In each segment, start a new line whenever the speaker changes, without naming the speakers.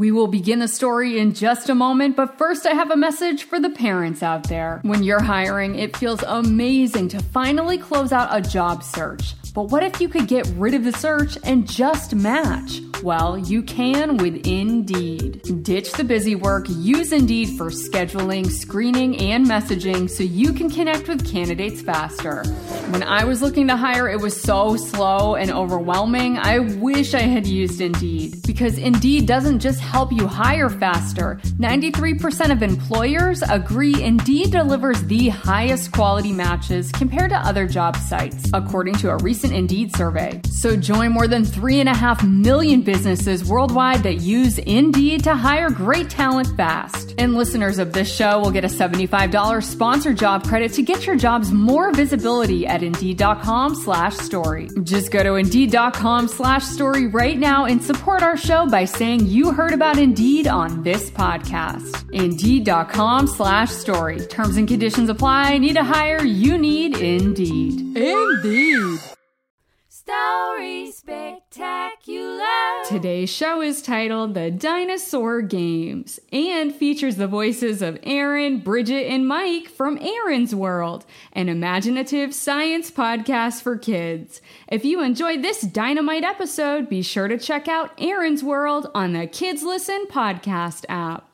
We will begin the story in just a moment, but first I have a message for the parents out there. When you're hiring, it feels amazing to finally close out a job search. But what if you could get rid of the search and just match? Well, you can with Indeed. Ditch the busy work, use Indeed for scheduling, screening, and messaging so you can connect with candidates faster. When I was looking to hire, it was so slow and overwhelming. I wish I had used Indeed because Indeed doesn't just help you hire faster. 93% of employers agree Indeed delivers the highest quality matches compared to other job sites, according to a recent Indeed survey. So join more than 3.5 million businesses worldwide that use Indeed to hire great talent fast. And listeners of this show will get a $75 sponsor job credit to get your jobs more visibility at Indeed.com slash story. Just go to Indeed.com slash story right now and support our show by saying you heard about Indeed on this podcast. Indeed.com slash story. Terms and conditions apply. Need to hire? You need Indeed.
Indeed.
Story Spectacular.
Today's show is titled The Dinosaur Games and features the voices of Aaron, Bridget, and Mike from Aaron's World, an imaginative science podcast for kids. If you enjoyed this dynamite episode, be sure to check out Aaron's World on the Kids Listen podcast app.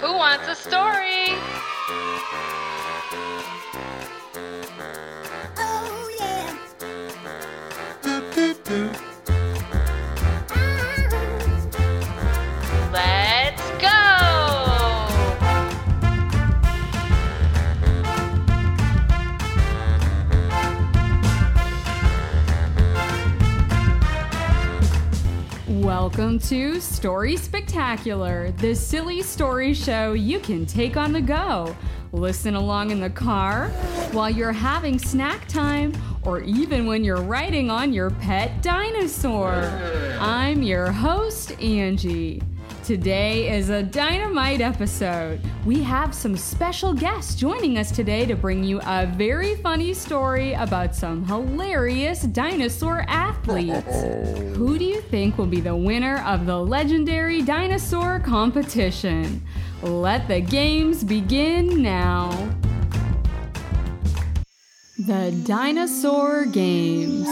Who wants a story?
Welcome to Story Spectacular, the silly story show you can take on the go. Listen along in the car, while you're having snack time, or even when you're riding on your pet dinosaur. I'm your host, Angie. Today is a dynamite episode. We have some special guests joining us today to bring you a very funny story about some hilarious dinosaur athletes. Who do you think will be the winner of the legendary dinosaur competition? Let the games begin now. The Dinosaur Games.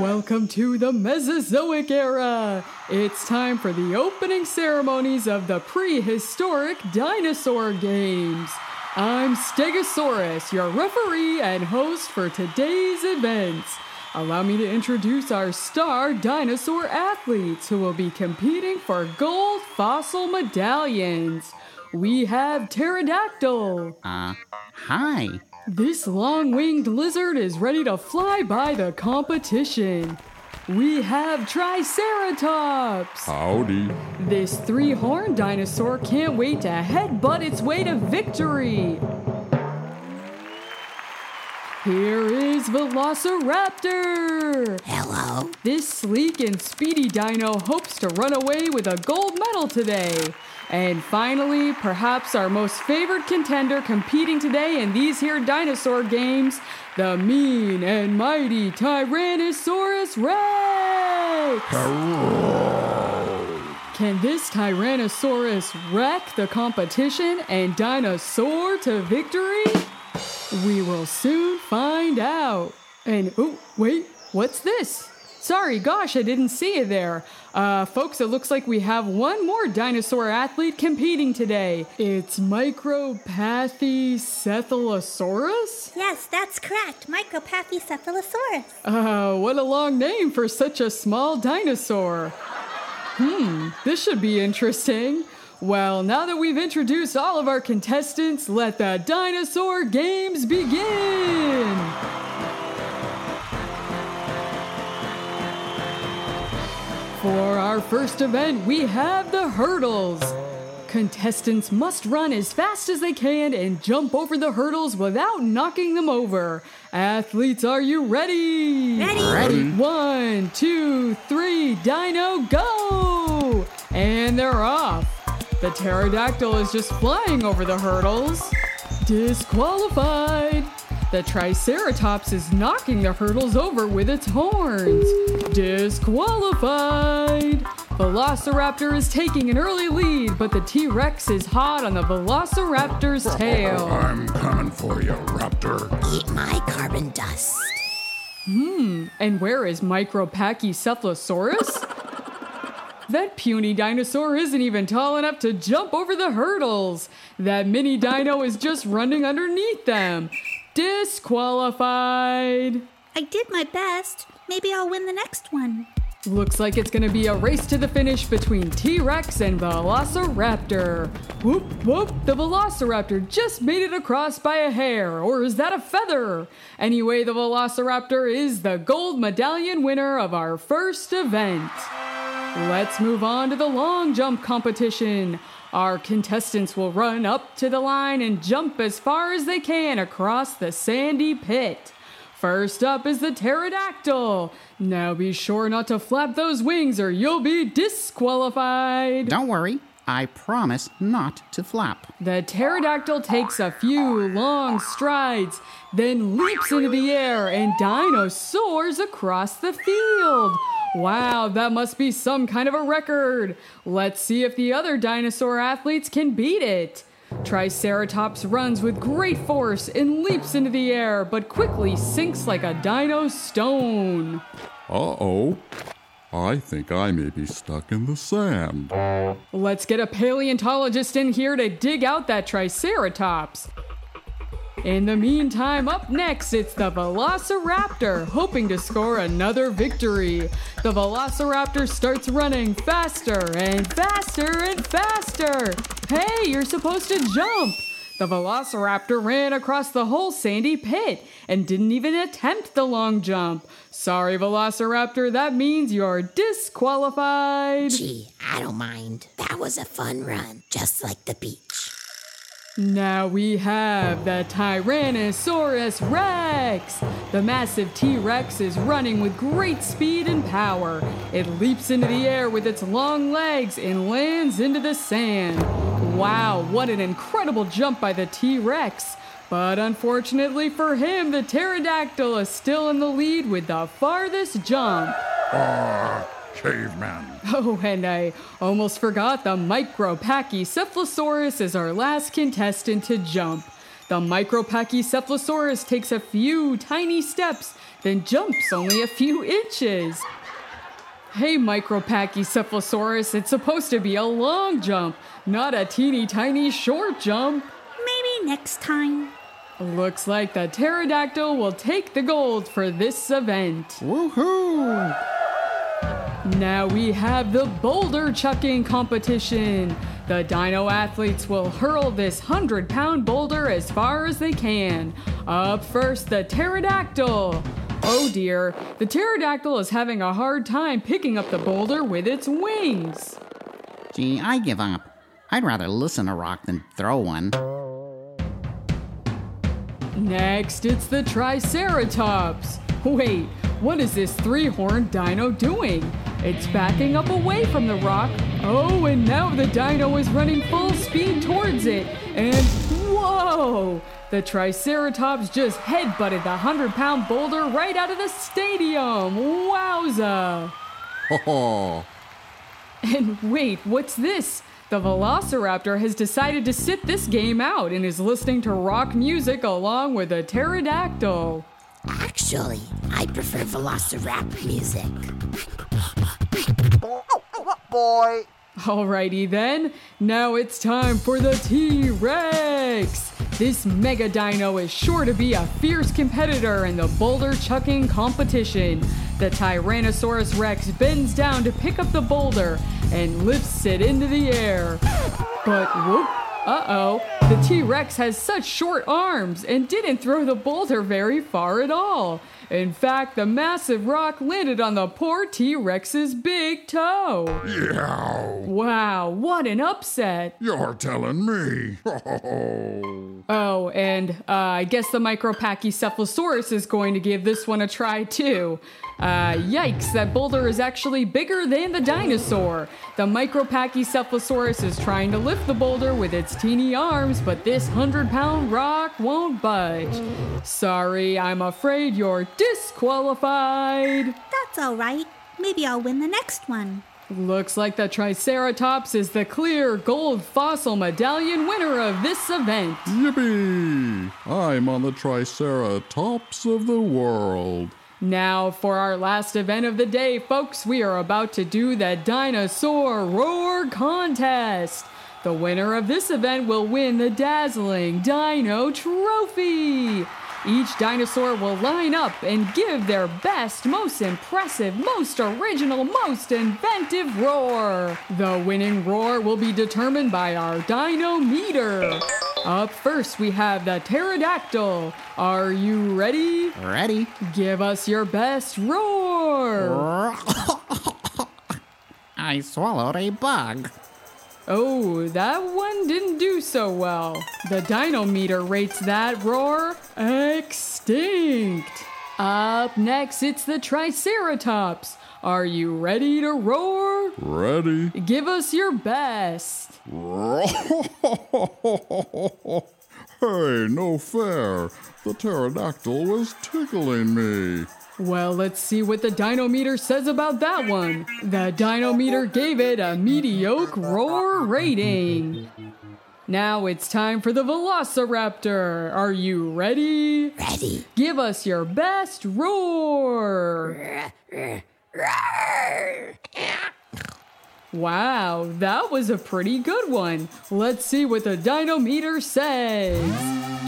Welcome to the Mesozoic era. It's time for the opening ceremonies of the prehistoric dinosaur games. I'm Stegosaurus, your referee and host for today's events. Allow me to introduce our star dinosaur athletes who will be competing for gold fossil medallions. We have Pterodactyl.
Uh, hi.
This long winged lizard is ready to fly by the competition. We have Triceratops.
Howdy.
This three horned dinosaur can't wait to headbutt its way to victory. Here is Velociraptor.
Hello.
This sleek and speedy dino hopes to run away with a gold medal today. And finally, perhaps our most favored contender competing today in these here dinosaur games, the mean and mighty Tyrannosaurus Rex. Can this Tyrannosaurus wreck the competition and dinosaur to victory? We will soon find out. And oh, wait, what's this? Sorry, gosh, I didn't see you there. Uh, folks, it looks like we have one more dinosaur athlete competing today. It's Micropachycephalosaurus?
Yes, that's correct. Micropachycephalosaurus.
Uh, what a long name for such a small dinosaur. Hmm, this should be interesting. Well, now that we've introduced all of our contestants, let the dinosaur games begin! For our first event, we have the hurdles. Contestants must run as fast as they can and jump over the hurdles without knocking them over. Athletes, are you ready?
Ready.
Ready.
One, two, three, dino, go! And they're off. The pterodactyl is just flying over the hurdles. Disqualified. The triceratops is knocking the hurdles over with its horns.
disqualified. Velociraptor is taking an early lead, but the T Rex is hot on the Velociraptor's tail.
I'm coming for you, Raptor.
Eat my carbon dust.
Hmm, and where is Micropachycephalosaurus? that puny dinosaur isn't even tall enough to jump over the hurdles. That mini dino is just running underneath them. Disqualified.
I did my best. Maybe I'll win the next one.
Looks like it's gonna be a race to the finish between T Rex and Velociraptor. Whoop whoop, the Velociraptor just made it across by a hair, or is that a feather? Anyway, the Velociraptor is the gold medallion winner of our first event. Let's move on to the long jump competition. Our contestants will run up to the line and jump as far as they can across the sandy pit. First up is the pterodactyl. Now be sure not to flap those wings or you'll be disqualified.
Don't worry, I promise not to flap.
The pterodactyl takes a few long strides, then leaps into the air and dino soars across the field. Wow, that must be some kind of a record. Let's see if the other dinosaur athletes can beat it. Triceratops runs with great force and leaps into the air, but quickly sinks like a dino stone.
Uh oh. I think I may be stuck in the sand.
Let's get a paleontologist in here to dig out that Triceratops. In the meantime, up next, it's the Velociraptor, hoping to score another victory. The Velociraptor starts running faster and faster and faster. Hey, you're supposed to jump. The Velociraptor ran across the whole sandy pit and didn't even attempt the long jump. Sorry, Velociraptor, that means you're disqualified.
Gee, I don't mind. That was a fun run, just like the beach.
Now we have the Tyrannosaurus Rex. The massive T Rex is running with great speed and power. It leaps into the air with its long legs and lands into the sand. Wow, what an incredible jump by the T Rex! But unfortunately for him, the pterodactyl is still in the lead with the farthest jump.
Ah, caveman.
Oh, and I almost forgot the Micropachycephalosaurus is our last contestant to jump. The Micropachycephalosaurus takes a few tiny steps, then jumps only a few inches. Hey, Micropachycephalosaurus, it's supposed to be a long jump, not a teeny tiny short jump.
Maybe next time.
Looks like the pterodactyl will take the gold for this event.
Woohoo!
Now we have the boulder chucking competition. The dino athletes will hurl this 100 pound boulder as far as they can. Up first, the pterodactyl. Oh dear, the pterodactyl is having a hard time picking up the boulder with its wings.
Gee, I give up. I'd rather listen to rock than throw one.
Next, it's the Triceratops. Wait, what is this three horned dino doing? It's backing up away from the rock. Oh, and now the dino is running full speed towards it. And whoa! The Triceratops just headbutted the 100 pound boulder right out of the stadium. Wowza!
Ho ho.
And wait, what's this? The Velociraptor has decided to sit this game out and is listening to rock music along with a pterodactyl.
Actually, I prefer Velociraptor music.
Alrighty then, now it's time for the T Rex! This mega dino is sure to be a fierce competitor in the boulder chucking competition. The Tyrannosaurus Rex bends down to pick up the boulder and lifts it into the air. But whoop, uh oh, the T Rex has such short arms and didn't throw the boulder very far at all. In fact, the massive rock landed on the poor T Rex's big toe.
Yow.
Wow, what an upset!
You're telling me.
Oh, and uh, I guess the Micropachycephalosaurus is going to give this one a try too. Uh, yikes, that boulder is actually bigger than the dinosaur. The Micropachycephalosaurus is trying to lift the boulder with its teeny arms, but this 100 pound rock won't budge. Sorry, I'm afraid you're disqualified.
That's all right. Maybe I'll win the next one.
Looks like the Triceratops is the clear gold fossil medallion winner of this event.
Yippee! I'm on the Triceratops of the world.
Now, for our last event of the day, folks, we are about to do the Dinosaur Roar Contest. The winner of this event will win the dazzling Dino Trophy. Each dinosaur will line up and give their best, most impressive, most original, most inventive roar. The winning roar will be determined by our Dino Meter. Up first, we have the pterodactyl. Are you ready?
Ready?
Give us your best roar.
I swallowed a bug.
Oh, that one didn't do so well. The dynometer rates that roar extinct. Up next, it's the Triceratops. Are you ready to roar?
Ready?
Give us your best.
Hey, no fair. The pterodactyl was tickling me.
Well, let's see what the dynometer says about that one. The dynometer gave it a mediocre roar rating. Now it's time for the Velociraptor. Are you ready?
Ready.
Give us your best roar. Wow, that was a pretty good one. Let's see what the dynometer says.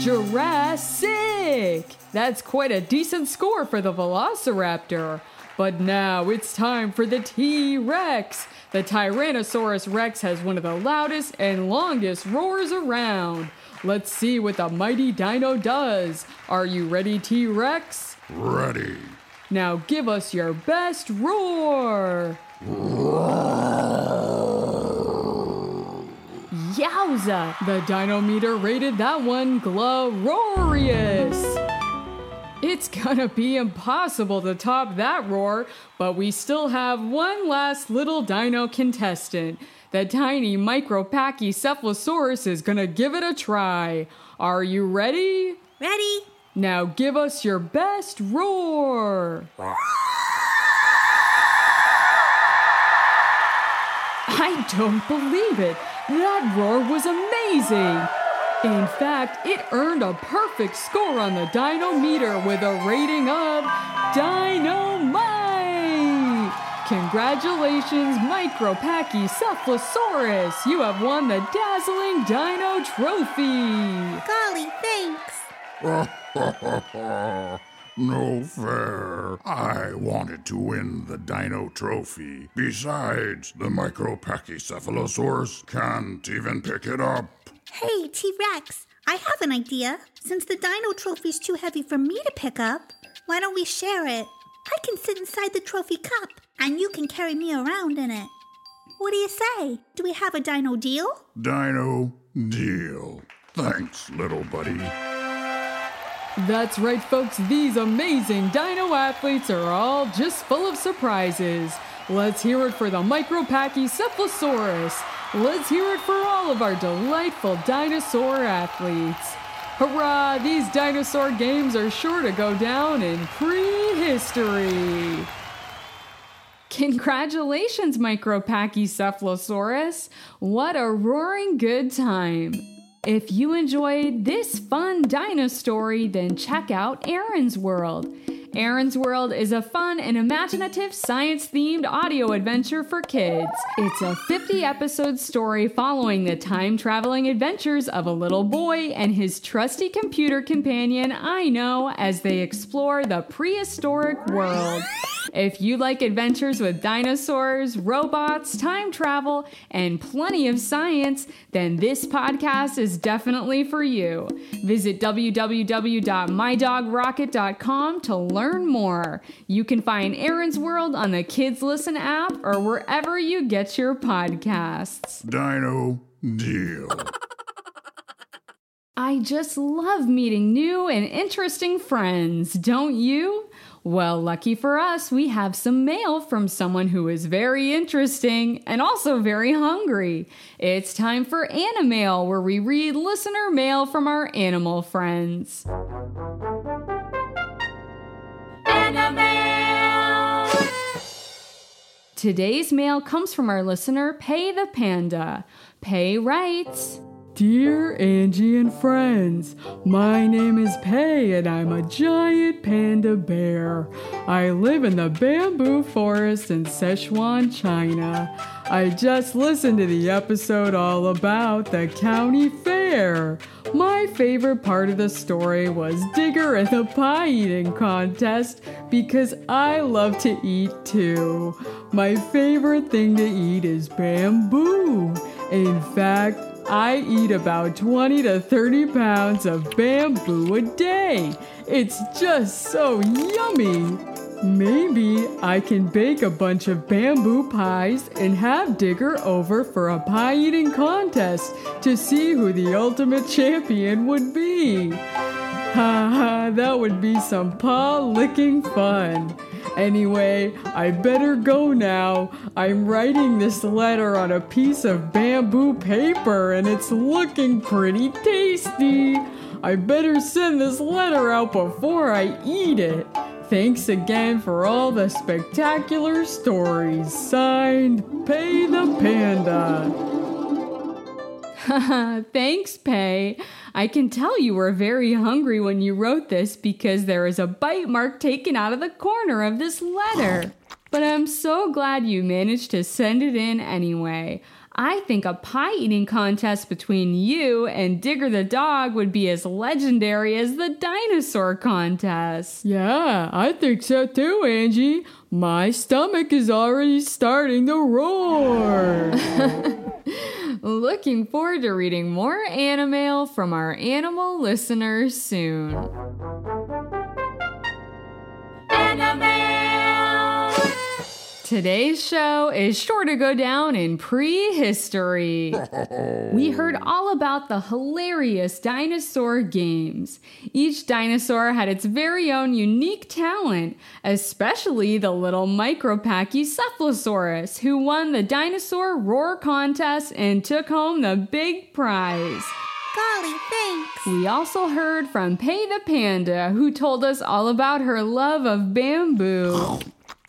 Jurassic! That's quite a decent score for the Velociraptor. But now it's time for the T Rex. The Tyrannosaurus Rex has one of the loudest and longest roars around. Let's see what the mighty dino does. Are you ready, T Rex?
Ready.
Now give us your best roar. Yowza! The dynometer rated that one glorious. It's gonna be impossible to top that roar, but we still have one last little dino contestant. The tiny Micropachycephalosaurus is gonna give it a try. Are you ready?
Ready?
Now give us your best roar. I don't believe it. That roar was amazing. In fact, it earned a perfect score on the dynometer with a rating of Dynamite. Congratulations, Micropachycephalosaurus. You have won the dazzling Dino Trophy.
Golly, thanks.
no fair. I wanted to win the Dino Trophy. Besides, the Micropachycephalosaurus can't even pick it up.
Hey, T Rex, I have an idea. Since the dino trophy's too heavy for me to pick up, why don't we share it? I can sit inside the trophy cup, and you can carry me around in it. What do you say? Do we have a dino deal?
Dino deal. Thanks, little buddy.
That's right, folks. These amazing dino athletes are all just full of surprises. Let's hear it for the Micropachycephalosaurus. Let's hear it for all of our delightful dinosaur athletes. Hurrah! These dinosaur games are sure to go down in prehistory. Congratulations, Micropachycephalosaurus! What a roaring good time! If you enjoyed this fun dino story, then check out Aaron's World. Aaron's World is a fun and imaginative science themed audio adventure for kids. It's a 50 episode story following the time traveling adventures of a little boy and his trusty computer companion, Ino, as they explore the prehistoric world. If you like adventures with dinosaurs, robots, time travel, and plenty of science, then this podcast is definitely for you. Visit www.mydogrocket.com to learn more. You can find Aaron's World on the Kids Listen app or wherever you get your podcasts.
Dino deal.
I just love meeting new and interesting friends, don't you? Well, lucky for us, we have some mail from someone who is very interesting and also very hungry. It's time for Animail, where we read listener mail from our animal friends. Today's mail comes from our listener, Pei the Panda. Pei writes
Dear Angie and friends, my name is Pei and I'm a giant panda bear. I live in the bamboo forest in Sichuan, China. I just listened to the episode all about the county fair. My favorite part of the story was Digger and the pie eating contest because I love to eat too. My favorite thing to eat is bamboo. In fact, I eat about 20 to 30 pounds of bamboo a day. It's just so yummy. Maybe I can bake a bunch of bamboo pies and have Digger over for a pie eating contest to see who the ultimate champion would be. Ha ha, that would be some paw licking fun. Anyway, I better go now. I'm writing this letter on a piece of bamboo paper and it's looking pretty tasty. I better send this letter out before I eat it. Thanks again for all the spectacular stories. Signed, Pei the Panda.
Thanks, Pei. I can tell you were very hungry when you wrote this because there is a bite mark taken out of the corner of this letter. But I'm so glad you managed to send it in anyway. I think a pie eating contest between you and Digger the dog would be as legendary as the dinosaur contest.
Yeah, I think so too, Angie. My stomach is already starting to roar.
Looking forward to reading more Animail from our animal listeners soon. Today's show is sure to go down in prehistory. we heard all about the hilarious dinosaur games. Each dinosaur had its very own unique talent, especially the little Micropachycephalosaurus, who won the dinosaur roar contest and took home the big prize.
Golly, thanks.
We also heard from Pei the Panda, who told us all about her love of bamboo.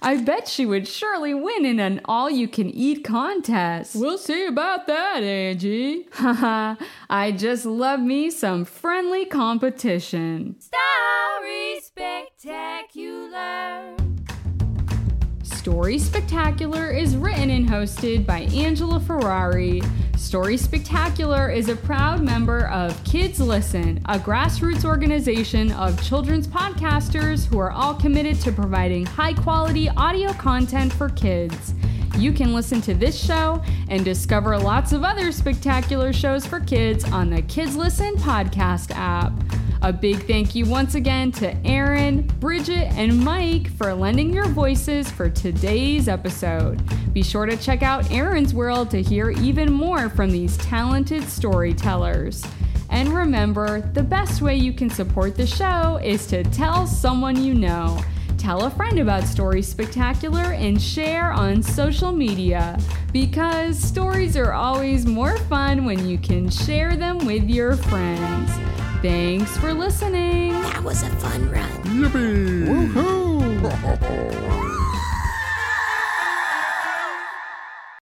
I bet she would surely win in an all you can eat contest.
we'll see about that, Angie.
Haha, I just love me some friendly competition.
Story Spectacular.
Story Spectacular is written and hosted by Angela Ferrari. Story Spectacular is a proud member of Kids Listen, a grassroots organization of children's podcasters who are all committed to providing high quality audio content for kids. You can listen to this show and discover lots of other spectacular shows for kids on the Kids Listen podcast app. A big thank you once again to Aaron, Bridget, and Mike for lending your voices for today's episode. Be sure to check out Aaron's World to hear even more from these talented storytellers. And remember, the best way you can support the show is to tell someone you know. Tell a friend about Story Spectacular and share on social media because stories are always more fun when you can share them with your friends. Thanks for listening.
That was a fun run.
Yippee!
Woohoo!